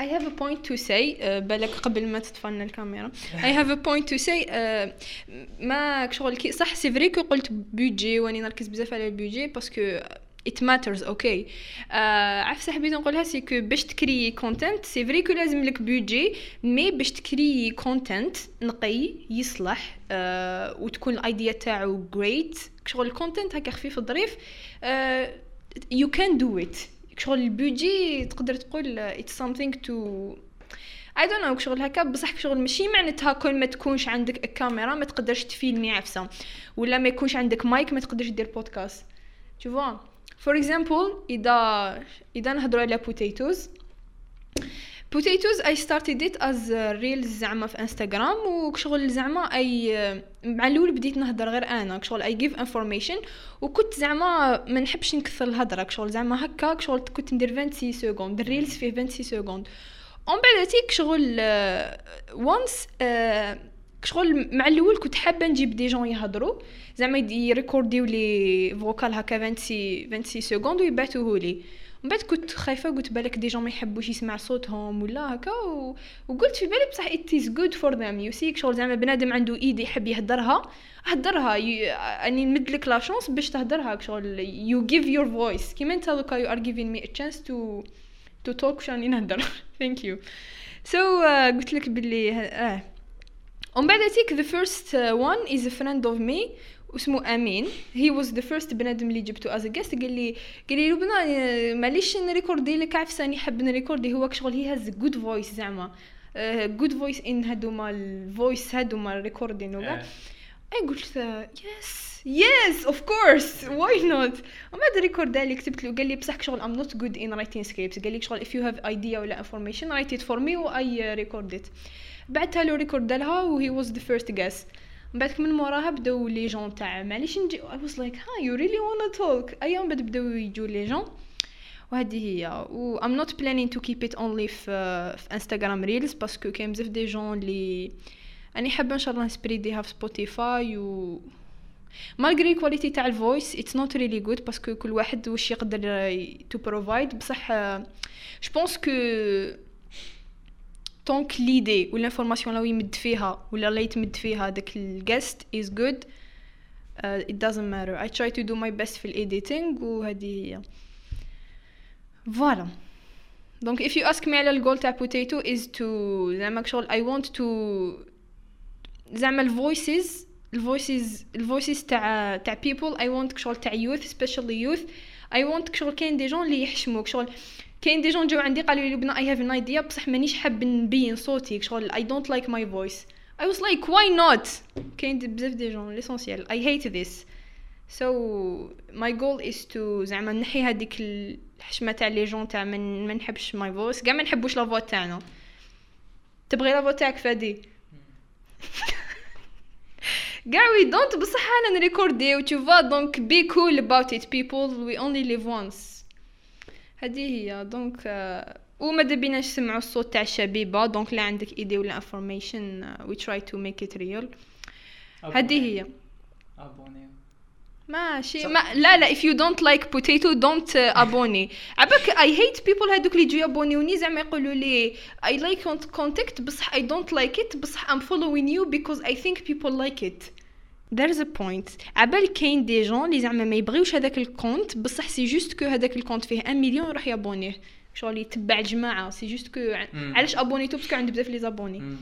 [SPEAKER 2] I have a point to say uh, بالك قبل ما تطفلنا الكاميرا. I have a point to say uh, ما شغل كي صح c'est vrai قلت budget وأني نركز بزاف على ال budget parce que it matters okay uh, عرفت حبيت نقولها c'est que باش تكري content c'est vrai que لازم لك بيجي مي باش تكري content نقي يصلح uh, وتكون ال idea تاعو great. شغل ال content هكا خفيف ظريف uh, you can do it. شغل البيجي تقدر تقول it's something to I don't know شغل هكا بصح شغل ماشي معناتها كل ما تكونش عندك الكاميرا ما تقدرش تفيلمي عفسه ولا ما يكونش عندك مايك ما تقدرش دير بودكاست vois for example اذا إذا نهضروا على potatoes potatoes I started it as reels زعما في انستغرام وشغل زعما أي مع الأول بديت نهضر غير أنا شغل I give information وكنت زعما ما نحبش نكثر الهضرة شغل زعما هكا شغل كنت ندير 26 secondes ال reels فيه 26 secondes ومن بعد تيك شغل once شغل مع الأول كنت حابة نجيب des gens يهضروا. زعما يريكورديو لي vocal هكا 26 26 سكوند ويبعثوه لي من بعد كنت خايفة قلت بالك des gens ما يحبوش يسمع صوتهم ولا هكا و... وقلت في بالي بصح good for them. You see شغل زعما بنادم عنده idée يحب يهدرها هدرها. ي... أني نمد لك la chance باش تهدرها شغل. You give your voice. كيما انت دوكا you are giving me a chance to to talk واش راني نهدر. You. So uh, قلت لك باللي آه. ومن بعد the first uh, one is a friend of me. واسمه أمين. he was the first بنادم اللي جبته as guest قال لي قال لي لبنى معليش نريكوردي لك عفسه راني حاب نريكوردي هو شغل he has good voice زعما. good voice and هادوما ال voice هادوما ال recording وكاع. اي قلت yes yes of course why not وما بعد ريكورد لي كتبت له قال لي بصح شغل I'm not good in writing script قال لي شغل if you have idea ولا information write it for me و I record it بعتها له ريكورد لها و he was the first guest من بعد من موراها بداو les gens تاع معليش نجي I was like ها you really وأنا توك أيام بعد بداو يجوا les gens. وهذه هي. و I'm not planning to keep it only في انستغرام reels parce que كاين بزاف des gens اللي أني حابة إن شاء الله نسبريديها في سبوتيفاي و malgré qualité تاع ال voice it's not really good parce que كل واحد واش يقدر to provide بصح je pense que tant que l'idée ولا information لو يمد فيها ولا لا يتمد فيها داك ال guest is good it doesn't matter. I try to do my best في ال editing وهذه هي voilà donc if you ask me على الجول تاع potato is to زعما شغل I want to زعما ال voices ال voices ال voices تاع تاع people I want شغل تاع youth especially youth. I want شغل كاين des gens اللي يحشموك شغل كاين des gens جاو عندي قالوا لي لبنى I have an idea. بصح مانيش حاب نبين صوتي شغل I don't like my voice. I was like why not? كاين بزاف des gens l'essentiel I hate this. So my goal is to زعما نحي هذيك الحشمة تاع les gens تاع من ما نحبش my voice كاع ما نحبوش la voix تاعنا تبغي la voix تاعك فادي؟ كاع we don't بصح أنا نريكوردي et tout donc be cool about it people we only live once هذه هي. donc وما بيناش نسمعوا الصوت تاع الشبيبه donc لا عندك idée ولا information we try to make it real هذه هي. ماشي. ما لا لا if you don't like potato don't ابوني عباك I hate people هذوك اللي يجوا يابونيوني زعما يقولوا لي I like content بصح I don't like it بصح I'm following you because I think people like it. There's a point. عبال كاين des gens اللي زعما ما يبغيوش هذاك ال compte بصح c'est juste que هذاك ال compte فيه 1 مليون يروح يابونيه. شغل يتبع الجماعة. c'est juste que علاش ابونيتو parce que عنده بزاف les abonnés.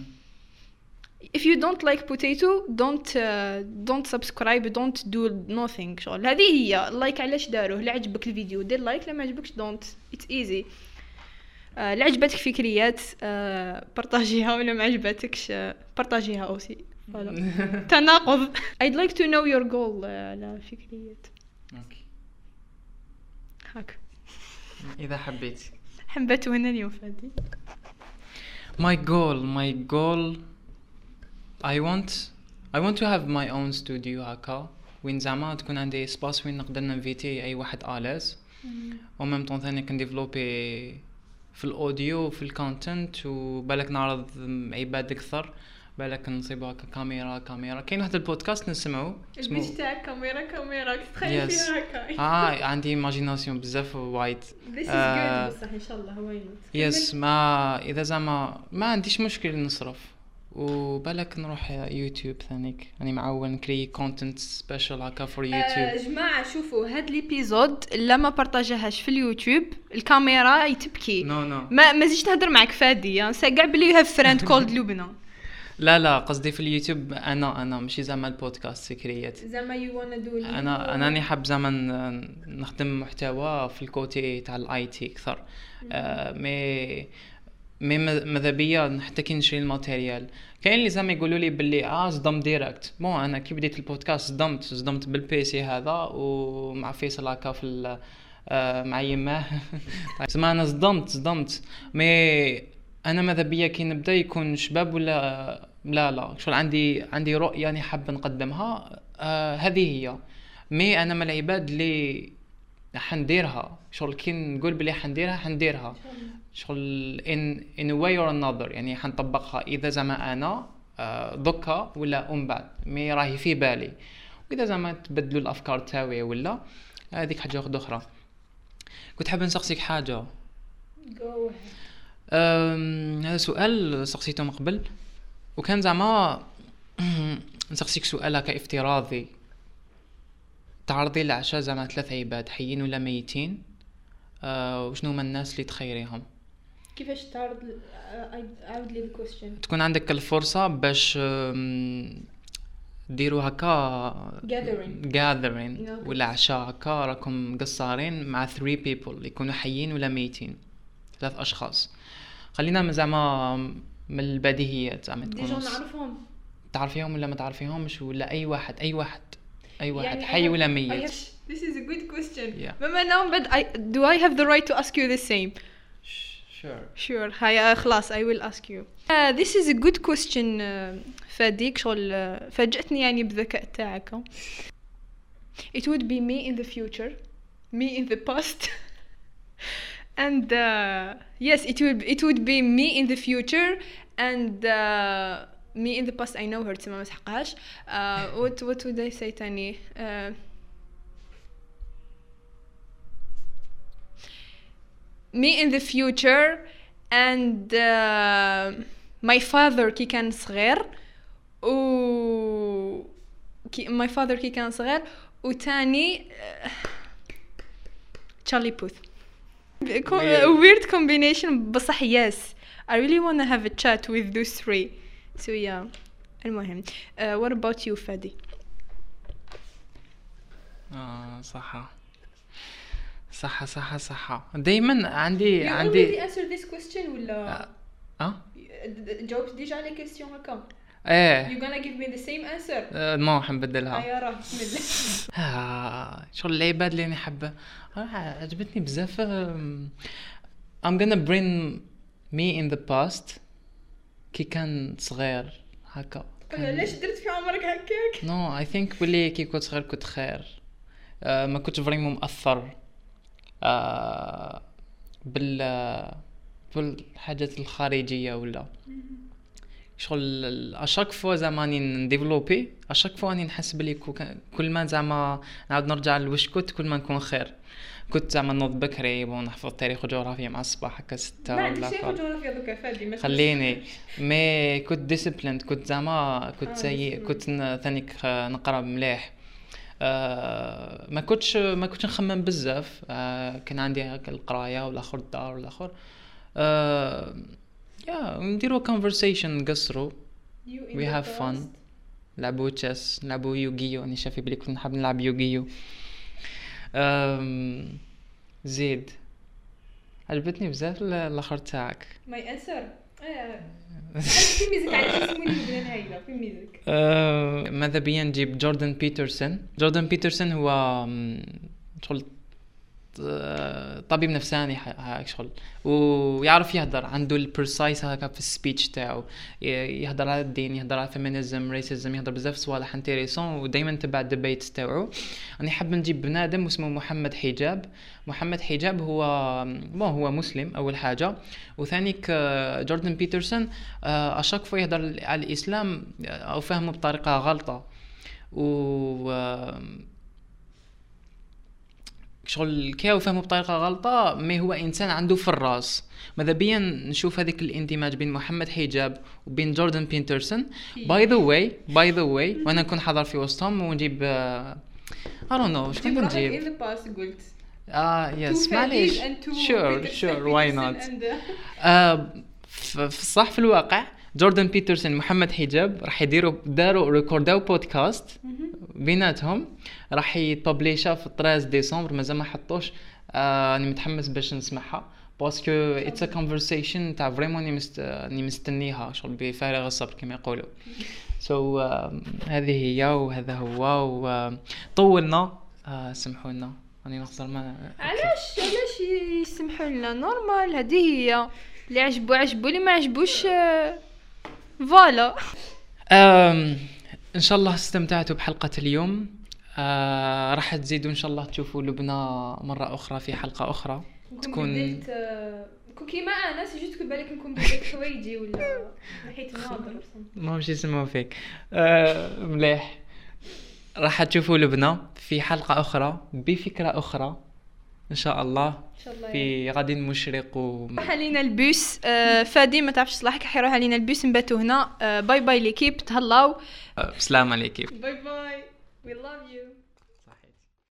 [SPEAKER 2] if you don't like potato don't uh, don't subscribe don't do nothing. شغل. هذه هي. like علاش داروه لا عجبك الفيديو. دير like لا ما عجبكش don't. It's easy. uh, لا عجبتك فكريات uh, بارطاجيها ولا ما عجبتكش بارطاجيها aussi تناقض I'd like to know your goal على فكريات
[SPEAKER 1] okay
[SPEAKER 2] هاك
[SPEAKER 1] إذا حبيت.
[SPEAKER 2] حبيت وين اليوم فادي؟
[SPEAKER 1] My goal my goal I want I want to have my own studio هكا. وين زعما تكون عندي space وين نقدر ننفيتي أي واحد à l'aise و même temps ثاني كنديفلوبي في ال audio وفي ال content وبالك نعرض عباد أكثر. بالك نصيبو هكا كاميرا. كاميرا كاين واحد البودكاست نسمعو؟
[SPEAKER 2] البيت تاعك كاميرا كاميرا؟ تخيل
[SPEAKER 1] Yes.
[SPEAKER 2] فيها هكا
[SPEAKER 1] آه عندي imagination بزاف وايد.
[SPEAKER 2] This is
[SPEAKER 1] آه،
[SPEAKER 2] good بصح إن شاء الله not
[SPEAKER 1] yes ما إذا زعما ما عنديش مشكل نصرف. وبالك نروح يوتيوب ثانيك. راني معول نكري content special هكا for
[SPEAKER 2] آه،
[SPEAKER 1] يوتيوب
[SPEAKER 2] جماعة شوفوا هاد l'épisode لا ما partageهاش في اليوتيوب الكاميرا يتبكي.
[SPEAKER 1] no no
[SPEAKER 2] ما ما زيدش نهضر معك فادي يعني كاع بلي you have friend called لبنى
[SPEAKER 1] لا لا قصدي في اليوتيوب أنا أنا ماشي زعما البودكاست سكريات
[SPEAKER 2] زعما you وأنا do
[SPEAKER 1] أنا أنا راني حاب زعما نخدم محتوى في ال côté تاع ال IT أكثر. آه مي مي ماذا- بيا حتى كي نشري ال matériel. كاين اللي زعما يقولوا لي باللي آه صدم direct bon أنا كي بديت البودكاست صدمت صدمت بال PC هذا ومع فيصل هكا في آه مع يماه زعما أنا صدمت صدمت. mais أنا ماذا بيا كي نبدا يكون شباب ولا لا لا شغل عندي عندي رؤية راني حاب نقدمها. آه هذه هي. mais أنا من العباد اللي حنديرها. شغل كي نقول بلي حنديرها حنديرها. شغل in in a way or another يعني حنطبقها. إذا زعما أنا آه، دوكا ولا من بعد. mais راهي في بالي. وإذا زعما تبدلوا الأفكار تاوي ولا هذيك حاجة واحدة أخرى. كنت حاب نسقسيك حاجة. هذا سؤال سقسيته من قبل. وكان زعما نسقسيك سؤال هكا افتراضي. تعرضي لعشاء زعما ثلاث عباد حيين ولا ميتين؟ أه وشنو هما الناس اللي تخيريهم؟
[SPEAKER 2] كيفاش تعرض عاود لي الكويستشن
[SPEAKER 1] تكون عندك الفرصة باش ديروا هكا
[SPEAKER 2] Gathering.
[SPEAKER 1] gathering.
[SPEAKER 2] Okay.
[SPEAKER 1] ولا عشاء هكا راكم قصارين مع 3 people يكونوا حيين ولا ميتين. ثلاث أشخاص. خلينا زعما من البديهيات زعما تكون
[SPEAKER 2] جون نعرفهم
[SPEAKER 1] تعرفيهم ولا ما تعرفيهمش ولا اي واحد اي واحد اي واحد
[SPEAKER 2] يعني
[SPEAKER 1] حي ولا ميت
[SPEAKER 2] This is a good question.
[SPEAKER 1] Yeah.
[SPEAKER 2] ماما now but I do I have the right to ask you the same?
[SPEAKER 1] sure
[SPEAKER 2] Sure. هيا خلاص I will ask you. Uh, this is a good question uh, فاديك شغل uh, فاجأتني يعني بالذكاء تاعك. It would be me in the future, me in the past, and uh, yes, it would it would be me in the future, and uh, me in the past I know her تسمى ما سحقهاش uh, what what would I say تاني uh, me in the future and uh, my father كي كان صغير و كي my father كي كان صغير وتاني تشارلي بوث weird combination بصح yes I really wanna have a chat with those three so yeah المهم uh, what about you فادي
[SPEAKER 1] آه صح صح صح صح دايما عندي
[SPEAKER 2] you
[SPEAKER 1] عندي
[SPEAKER 2] already answered this question ولا
[SPEAKER 1] آه
[SPEAKER 2] جاوبت déjà على question هكا
[SPEAKER 1] إيه
[SPEAKER 2] you gonna give me the same answer
[SPEAKER 1] آه، no حنبدلها
[SPEAKER 2] يا راه بسم الله
[SPEAKER 1] آه، شغل العباد اللي أنا حابه آه، عجبتني بزاف I'm gonna bring me in the past كي كان صغير هكا.
[SPEAKER 2] ليش درت في عمرك هكاك؟
[SPEAKER 1] no I think بلي كي كنت صغير كنت خير. آه ما كنتش vraiment متأثر. آه بال بالحاجات الخارجية ولا. شغل à chaque fois زعما راني نdévelopper à chaque fois راني نحس بلي كل ما زعما نعاود نرجع لواش كنت كل ما نكون خير. كنت زعما نوض بكري bon نحفظ تاريخ وجغرافيا مع الصباح هكا ستة
[SPEAKER 2] ما عندك
[SPEAKER 1] ولا
[SPEAKER 2] شيء
[SPEAKER 1] فا-
[SPEAKER 2] في جغرافيا دوكا فادي
[SPEAKER 1] خليني. mais كنت disciplined كنت زعما كنت
[SPEAKER 2] آه،
[SPEAKER 1] سيء. كنت ثانيك نقرا مليح. آه ما كنتش ما كنتش نخمم بزاف. آه كان عندي هكا القراية والآخر الدار والآخر. آه يا نديرو conversation نقصرو. We have fun. نلعبو chess نلعبو يوغيو. راني شافي بلي كنت نحب نلعب يوغيو. زيد عجبتني بزاف ال- الآخر تاعك.
[SPEAKER 2] my answer في ميزك هايله في ميزك.
[SPEAKER 1] آه، ماذا بيا نجيب؟ جوردن بيترسون جوردن بيترسون هو شغل آه، طبيب نفساني هاك شغل. ويعرف يهدر عنده ال precise هكا في ال speech تاعو. يهدر على الدين يهدر على feminism racism يهدر بزاف صوالح intéressants ودائما تبع ال debate تاعو. راني حاب نجيب بنادم اسمه محمد حجاب. محمد حجاب هو bon هو مسلم أول حاجة. وثانيك جوردن بيترسون آه، à chaque fois يهدر على الإسلام آه، أو فهمه بطريقة غلطة. و شغل كاو فهمه بطريقة غلطة ما هو إنسان عنده في الراس ماذا بيا نشوف هذيك الإندماج بين محمد حجاب وبين جوردن بيترسون by the way by the way وأنا نكون حاضر في وسطهم ونجيب I don't know شكون نجيب؟
[SPEAKER 2] قلت
[SPEAKER 1] آه
[SPEAKER 2] yes
[SPEAKER 1] معليش.
[SPEAKER 2] sure sure
[SPEAKER 1] why not في الصح في الواقع جوردن بيترسون محمد حجاب راح يديروا داروا recordاو podcast بيناتهم راح يpublishها في 13 ديسمبر مازال ما حطوش. آه، راني متحمس باش نسمعها. parce que it's a conversation تاع vraiment راني مست... راني مستنيها. شغل بفارغ الصبر كما يقولوا. so so, هذه هي وهذا هو وطولنا uh, سمحوا لنا راني نخسر ما
[SPEAKER 2] علاش؟ علاش يسمحوا لنا normal هذه هي. اللي عجبو عجبو اللي ما عجبوش آه،
[SPEAKER 1] voilà إن شاء الله استمتعتوا بحلقة اليوم. آه راح تزيدوا إن شاء الله تشوفوا لبنى مرة أخرى في حلقة أخرى. تكون
[SPEAKER 2] آه، كون كيما أنا c'est juste بالك نكون بدلت حوايجي ولا نحيت الناظر
[SPEAKER 1] ما مش يسمعوا فيك. آه مليح. راح تشوفوا لبنى في حلقة أخرى بفكرة أخرى. إن شاء الله.
[SPEAKER 2] إن شاء الله
[SPEAKER 1] في غد مشرق و
[SPEAKER 2] راح علينا البوس. آه، فادي ما تعرفش صلاحك حيروح علينا البوس. نباتو هنا. آه، باي باي ليكيب. تهلاو.
[SPEAKER 1] سلام عليكم
[SPEAKER 2] باي باي we love you.